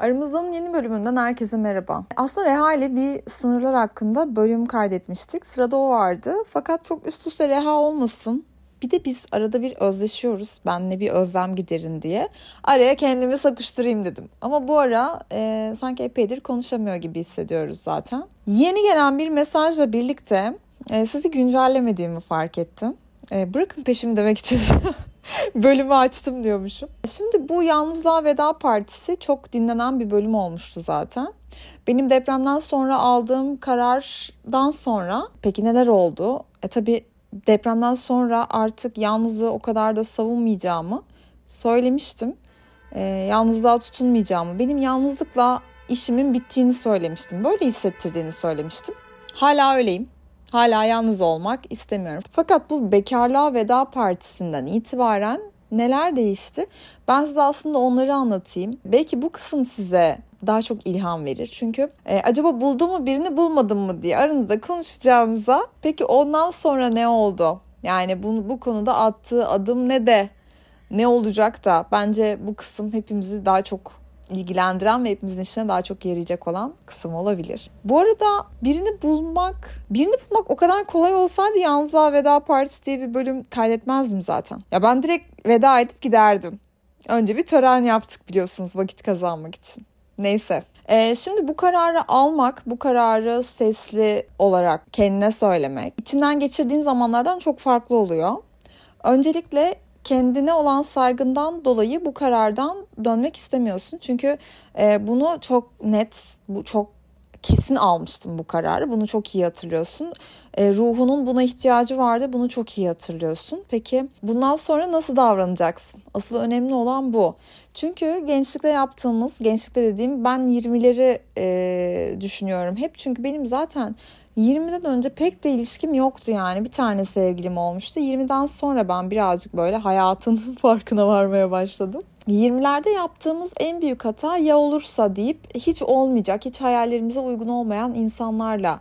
Aramızdan yeni bölümünden herkese merhaba. Aslında Reha ile bir sınırlar hakkında bölüm kaydetmiştik. Sırada o vardı. Fakat çok üst üste Reha olmasın. Bir de biz arada bir özleşiyoruz. Benle bir özlem giderin diye. Araya kendimi sakıştırayım dedim. Ama bu ara e, sanki epeydir konuşamıyor gibi hissediyoruz zaten. Yeni gelen bir mesajla birlikte e, sizi güncellemediğimi fark ettim. E, bırakın peşimi demek için bölümü açtım diyormuşum. Şimdi bu Yalnızlığa Veda Partisi çok dinlenen bir bölüm olmuştu zaten. Benim depremden sonra aldığım karardan sonra peki neler oldu? E tabi depremden sonra artık yalnızlığı o kadar da savunmayacağımı söylemiştim. E, yalnızlığa tutunmayacağımı, benim yalnızlıkla işimin bittiğini söylemiştim. Böyle hissettirdiğini söylemiştim. Hala öyleyim. Hala yalnız olmak istemiyorum. Fakat bu bekarlığa veda partisinden itibaren neler değişti? Ben size aslında onları anlatayım. Belki bu kısım size daha çok ilham verir. Çünkü e, acaba buldum mu birini bulmadım mı diye aranızda konuşacağınıza peki ondan sonra ne oldu? Yani bu, bu konuda attığı adım ne de ne olacak da bence bu kısım hepimizi daha çok ilgilendiren ve hepimizin işine daha çok yarayacak olan kısım olabilir. Bu arada birini bulmak, birini bulmak o kadar kolay olsaydı Yalnızlığa Veda Partisi diye bir bölüm kaydetmezdim zaten. Ya ben direkt veda edip giderdim. Önce bir tören yaptık biliyorsunuz vakit kazanmak için. Neyse. Ee, şimdi bu kararı almak, bu kararı sesli olarak kendine söylemek, içinden geçirdiğin zamanlardan çok farklı oluyor. Öncelikle kendine olan saygından dolayı bu karardan dönmek istemiyorsun. Çünkü e, bunu çok net, bu çok kesin almıştım bu kararı. Bunu çok iyi hatırlıyorsun. E, ruhunun buna ihtiyacı vardı. Bunu çok iyi hatırlıyorsun. Peki bundan sonra nasıl davranacaksın? Asıl önemli olan bu. Çünkü gençlikte yaptığımız, gençlikte dediğim ben 20'leri e, düşünüyorum hep. Çünkü benim zaten 20'den önce pek de ilişkim yoktu yani. Bir tane sevgilim olmuştu. 20'den sonra ben birazcık böyle hayatın farkına varmaya başladım. 20'lerde yaptığımız en büyük hata ya olursa deyip hiç olmayacak, hiç hayallerimize uygun olmayan insanlarla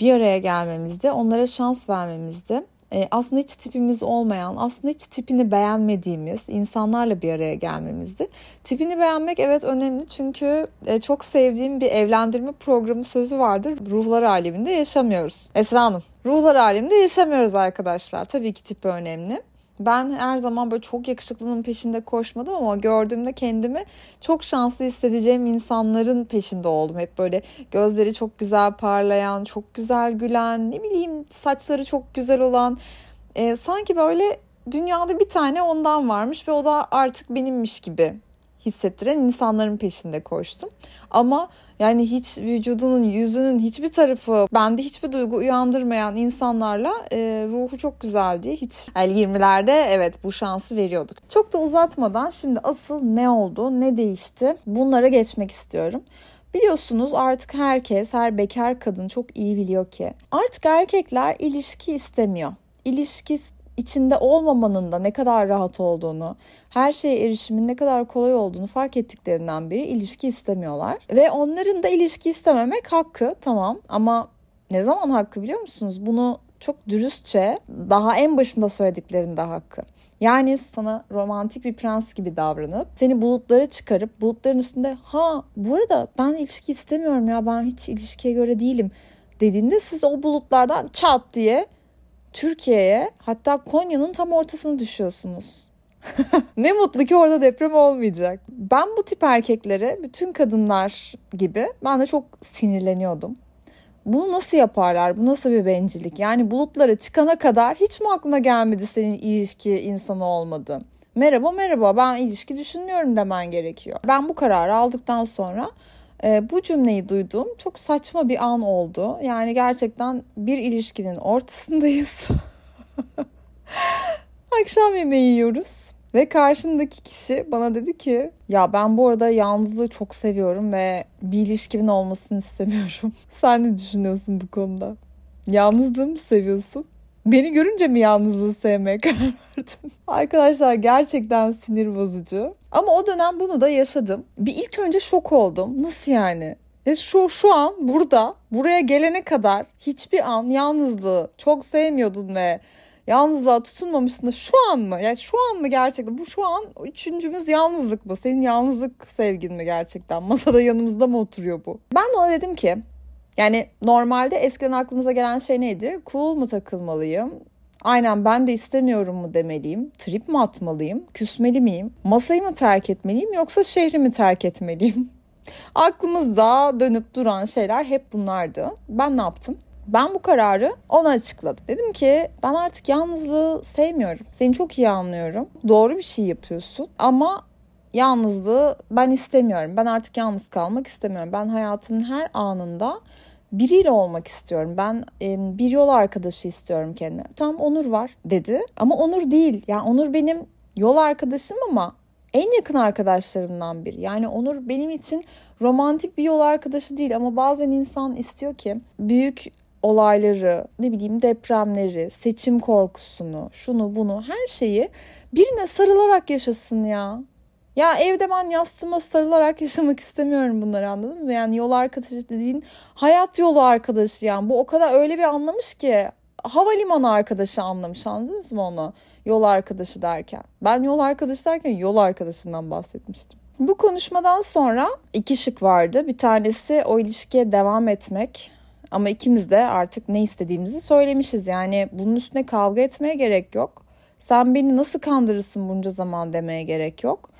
bir araya gelmemizdi. Onlara şans vermemizdi e, aslında hiç tipimiz olmayan, aslında hiç tipini beğenmediğimiz insanlarla bir araya gelmemizdi. Tipini beğenmek evet önemli çünkü e, çok sevdiğim bir evlendirme programı sözü vardır. Ruhlar aleminde yaşamıyoruz. Esra Hanım, ruhlar aleminde yaşamıyoruz arkadaşlar. Tabii ki tipi önemli. Ben her zaman böyle çok yakışıklının peşinde koşmadım ama gördüğümde kendimi çok şanslı hissedeceğim insanların peşinde oldum. Hep böyle gözleri çok güzel parlayan, çok güzel gülen, ne bileyim saçları çok güzel olan. E, sanki böyle dünyada bir tane ondan varmış ve o da artık benimmiş gibi hissettiren insanların peşinde koştum. Ama yani hiç vücudunun, yüzünün hiçbir tarafı bende hiçbir duygu uyandırmayan insanlarla e, ruhu çok güzel diye hiç yani 20'lerde evet bu şansı veriyorduk. Çok da uzatmadan şimdi asıl ne oldu, ne değişti bunlara geçmek istiyorum. Biliyorsunuz artık herkes, her bekar kadın çok iyi biliyor ki artık erkekler ilişki istemiyor. İlişki içinde olmamanın da ne kadar rahat olduğunu, her şeye erişimin ne kadar kolay olduğunu fark ettiklerinden beri ilişki istemiyorlar. Ve onların da ilişki istememek hakkı tamam ama ne zaman hakkı biliyor musunuz? Bunu çok dürüstçe daha en başında söylediklerinde hakkı. Yani sana romantik bir prens gibi davranıp seni bulutlara çıkarıp bulutların üstünde ha bu arada ben ilişki istemiyorum ya ben hiç ilişkiye göre değilim dediğinde siz o bulutlardan çat diye Türkiye'ye hatta Konya'nın tam ortasına düşüyorsunuz. ne mutlu ki orada deprem olmayacak. Ben bu tip erkeklere bütün kadınlar gibi ben de çok sinirleniyordum. Bunu nasıl yaparlar? Bu nasıl bir bencillik? Yani bulutlara çıkana kadar hiç mi aklına gelmedi senin ilişki insanı olmadı? Merhaba merhaba ben ilişki düşünmüyorum demen gerekiyor. Ben bu kararı aldıktan sonra e, bu cümleyi duyduğum çok saçma bir an oldu. Yani gerçekten bir ilişkinin ortasındayız. Akşam yemeği yiyoruz. Ve karşımdaki kişi bana dedi ki ya ben bu arada yalnızlığı çok seviyorum ve bir ilişkimin olmasını istemiyorum. Sen ne düşünüyorsun bu konuda? Yalnızlığı mı seviyorsun? Beni görünce mi yalnızlığı sevmeye karar verdin? Arkadaşlar gerçekten sinir bozucu. Ama o dönem bunu da yaşadım. Bir ilk önce şok oldum. Nasıl yani? E şu, şu an burada buraya gelene kadar hiçbir an yalnızlığı çok sevmiyordun ve yalnızlığa tutunmamışsın da şu an mı? Yani şu an mı gerçekten? Bu şu an üçüncümüz yalnızlık mı? Senin yalnızlık sevgin mi gerçekten? Masada yanımızda mı oturuyor bu? Ben de ona dedim ki yani normalde eskiden aklımıza gelen şey neydi? Cool mu takılmalıyım? Aynen ben de istemiyorum mu demeliyim? Trip mi atmalıyım? Küsmeli miyim? Masayı mı terk etmeliyim yoksa şehri mi terk etmeliyim? Aklımızda dönüp duran şeyler hep bunlardı. Ben ne yaptım? Ben bu kararı ona açıkladım. Dedim ki ben artık yalnızlığı sevmiyorum. Seni çok iyi anlıyorum. Doğru bir şey yapıyorsun ama yalnızlığı ben istemiyorum. Ben artık yalnız kalmak istemiyorum. Ben hayatımın her anında biriyle olmak istiyorum. Ben e, bir yol arkadaşı istiyorum kendime. Tamam Onur var dedi. Ama Onur değil. Yani Onur benim yol arkadaşım ama en yakın arkadaşlarımdan biri. Yani Onur benim için romantik bir yol arkadaşı değil ama bazen insan istiyor ki büyük olayları, ne bileyim depremleri, seçim korkusunu, şunu bunu her şeyi birine sarılarak yaşasın ya. Ya evde ben yastığıma sarılarak yaşamak istemiyorum bunları anladınız mı? Yani yol arkadaşı dediğin hayat yolu arkadaşı yani. Bu o kadar öyle bir anlamış ki havalimanı arkadaşı anlamış anladınız mı onu? Yol arkadaşı derken. Ben yol arkadaşı derken yol arkadaşından bahsetmiştim. Bu konuşmadan sonra iki şık vardı. Bir tanesi o ilişkiye devam etmek. Ama ikimiz de artık ne istediğimizi söylemişiz. Yani bunun üstüne kavga etmeye gerek yok. Sen beni nasıl kandırırsın bunca zaman demeye gerek yok.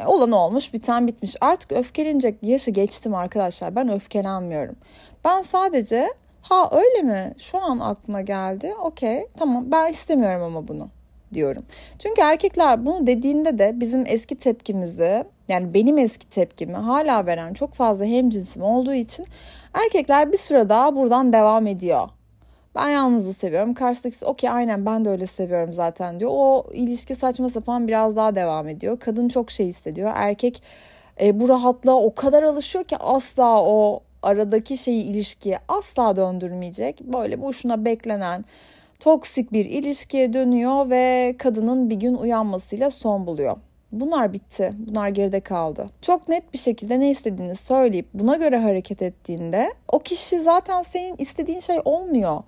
E, olan olmuş biten bitmiş. Artık öfkelenecek yaşı geçtim arkadaşlar. Ben öfkelenmiyorum. Ben sadece ha öyle mi şu an aklına geldi okey tamam ben istemiyorum ama bunu diyorum. Çünkü erkekler bunu dediğinde de bizim eski tepkimizi yani benim eski tepkimi hala veren çok fazla hemcinsim olduğu için erkekler bir süre daha buradan devam ediyor. Ben yalnızlığı seviyorum. Karşıdaki okey aynen ben de öyle seviyorum zaten diyor. O ilişki saçma sapan biraz daha devam ediyor. Kadın çok şey hissediyor. Erkek e, bu rahatlığa o kadar alışıyor ki asla o aradaki şeyi ilişkiye asla döndürmeyecek. Böyle boşuna beklenen toksik bir ilişkiye dönüyor ve kadının bir gün uyanmasıyla son buluyor. Bunlar bitti. Bunlar geride kaldı. Çok net bir şekilde ne istediğini söyleyip buna göre hareket ettiğinde o kişi zaten senin istediğin şey olmuyor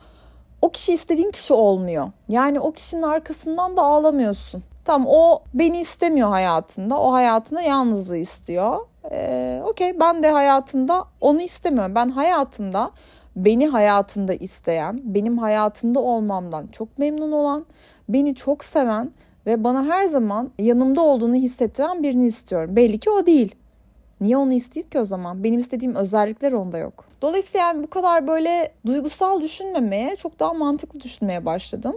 o kişi istediğin kişi olmuyor. Yani o kişinin arkasından da ağlamıyorsun. Tam o beni istemiyor hayatında. O hayatında yalnızlığı istiyor. Ee, Okey ben de hayatımda onu istemiyorum. Ben hayatımda beni hayatında isteyen, benim hayatında olmamdan çok memnun olan, beni çok seven ve bana her zaman yanımda olduğunu hissettiren birini istiyorum. Belli ki o değil. Niye onu isteyeyim ki o zaman? Benim istediğim özellikler onda yok. Dolayısıyla yani bu kadar böyle duygusal düşünmemeye, çok daha mantıklı düşünmeye başladım.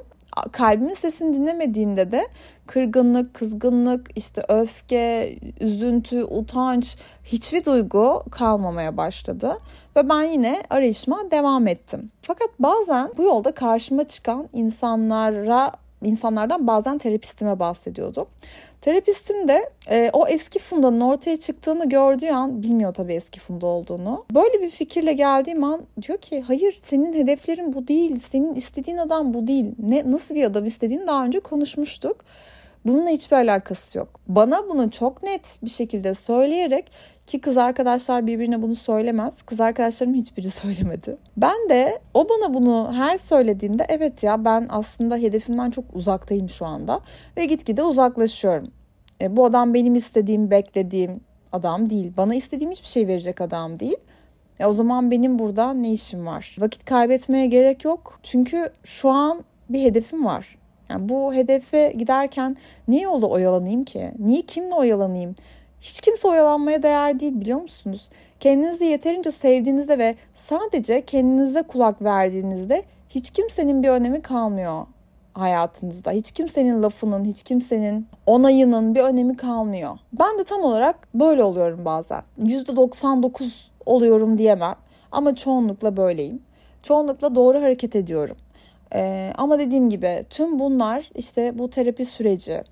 Kalbimin sesini dinlemediğimde de kırgınlık, kızgınlık, işte öfke, üzüntü, utanç hiçbir duygu kalmamaya başladı. Ve ben yine arayışıma devam ettim. Fakat bazen bu yolda karşıma çıkan insanlara insanlardan bazen terapistime bahsediyordu. Terapistim de e, o eski Funda'nın ortaya çıktığını gördüğü an bilmiyor tabii eski Funda olduğunu. Böyle bir fikirle geldiğim an diyor ki hayır senin hedeflerin bu değil. Senin istediğin adam bu değil. Ne nasıl bir adam istediğini daha önce konuşmuştuk. Bununla hiçbir alakası yok. Bana bunu çok net bir şekilde söyleyerek ki kız arkadaşlar birbirine bunu söylemez. Kız arkadaşlarım hiçbiri söylemedi. Ben de o bana bunu her söylediğinde evet ya ben aslında hedefimden çok uzaktayım şu anda. Ve gitgide uzaklaşıyorum. E, bu adam benim istediğim, beklediğim adam değil. Bana istediğim hiçbir şey verecek adam değil. E, o zaman benim burada ne işim var? Vakit kaybetmeye gerek yok. Çünkü şu an bir hedefim var. Yani bu hedefe giderken niye yolda oyalanayım ki? Niye kimle oyalanayım? Hiç kimse oyalanmaya değer değil biliyor musunuz? Kendinizi yeterince sevdiğinizde ve sadece kendinize kulak verdiğinizde hiç kimsenin bir önemi kalmıyor hayatınızda. Hiç kimsenin lafının, hiç kimsenin onayının bir önemi kalmıyor. Ben de tam olarak böyle oluyorum bazen. %99 oluyorum diyemem ama çoğunlukla böyleyim. Çoğunlukla doğru hareket ediyorum. Ee, ama dediğim gibi tüm bunlar işte bu terapi süreci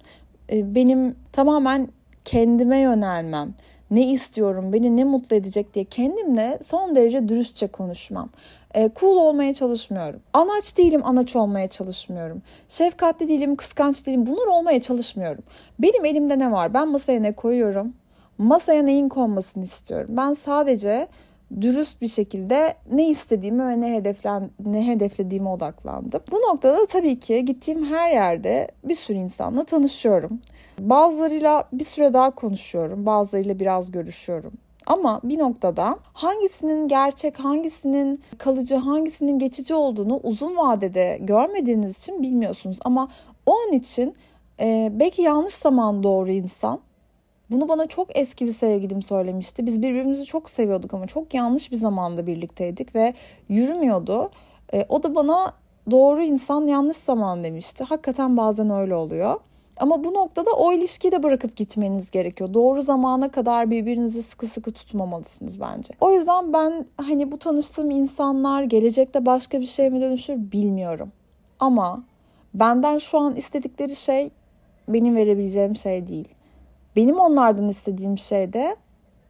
e, benim tamamen kendime yönelmem, ne istiyorum, beni ne mutlu edecek diye kendimle son derece dürüstçe konuşmam. E, cool olmaya çalışmıyorum. Anaç değilim, anaç olmaya çalışmıyorum. Şefkatli değilim, kıskanç değilim. Bunlar olmaya çalışmıyorum. Benim elimde ne var? Ben masaya ne koyuyorum? Masaya neyin konmasını istiyorum? Ben sadece dürüst bir şekilde ne istediğimi ve ne hedeflen ne hedeflediğime odaklandım. Bu noktada tabii ki gittiğim her yerde bir sürü insanla tanışıyorum. Bazılarıyla bir süre daha konuşuyorum, bazılarıyla biraz görüşüyorum. Ama bir noktada hangisinin gerçek, hangisinin kalıcı, hangisinin geçici olduğunu uzun vadede görmediğiniz için bilmiyorsunuz. Ama o an için e, belki yanlış zaman doğru insan. Bunu bana çok eski bir sevgilim söylemişti. Biz birbirimizi çok seviyorduk ama çok yanlış bir zamanda birlikteydik ve yürümüyordu. E, o da bana doğru insan yanlış zaman demişti. Hakikaten bazen öyle oluyor. Ama bu noktada o ilişkiyi de bırakıp gitmeniz gerekiyor. Doğru zamana kadar birbirinizi sıkı sıkı tutmamalısınız bence. O yüzden ben hani bu tanıştığım insanlar gelecekte başka bir şey mi dönüşür bilmiyorum. Ama benden şu an istedikleri şey benim verebileceğim şey değil. Benim onlardan istediğim şey de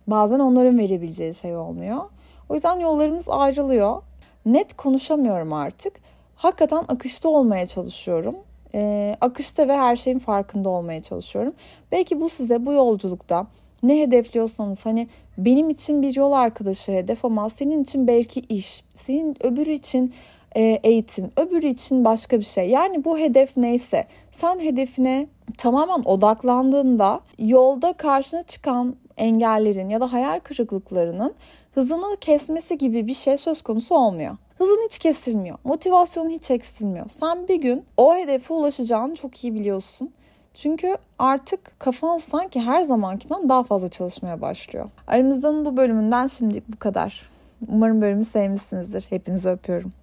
bazen onların verebileceği şey olmuyor. O yüzden yollarımız ayrılıyor. Net konuşamıyorum artık. Hakikaten akışta olmaya çalışıyorum e, akışta ve her şeyin farkında olmaya çalışıyorum. Belki bu size bu yolculukta ne hedefliyorsanız hani benim için bir yol arkadaşı hedef ama senin için belki iş, senin öbürü için e, eğitim, öbürü için başka bir şey. Yani bu hedef neyse sen hedefine tamamen odaklandığında yolda karşına çıkan engellerin ya da hayal kırıklıklarının hızını kesmesi gibi bir şey söz konusu olmuyor. Hızın hiç kesilmiyor. Motivasyonun hiç eksilmiyor. Sen bir gün o hedefe ulaşacağını çok iyi biliyorsun. Çünkü artık kafan sanki her zamankinden daha fazla çalışmaya başlıyor. Aramızdan bu bölümünden şimdilik bu kadar. Umarım bölümü sevmişsinizdir. Hepinizi öpüyorum.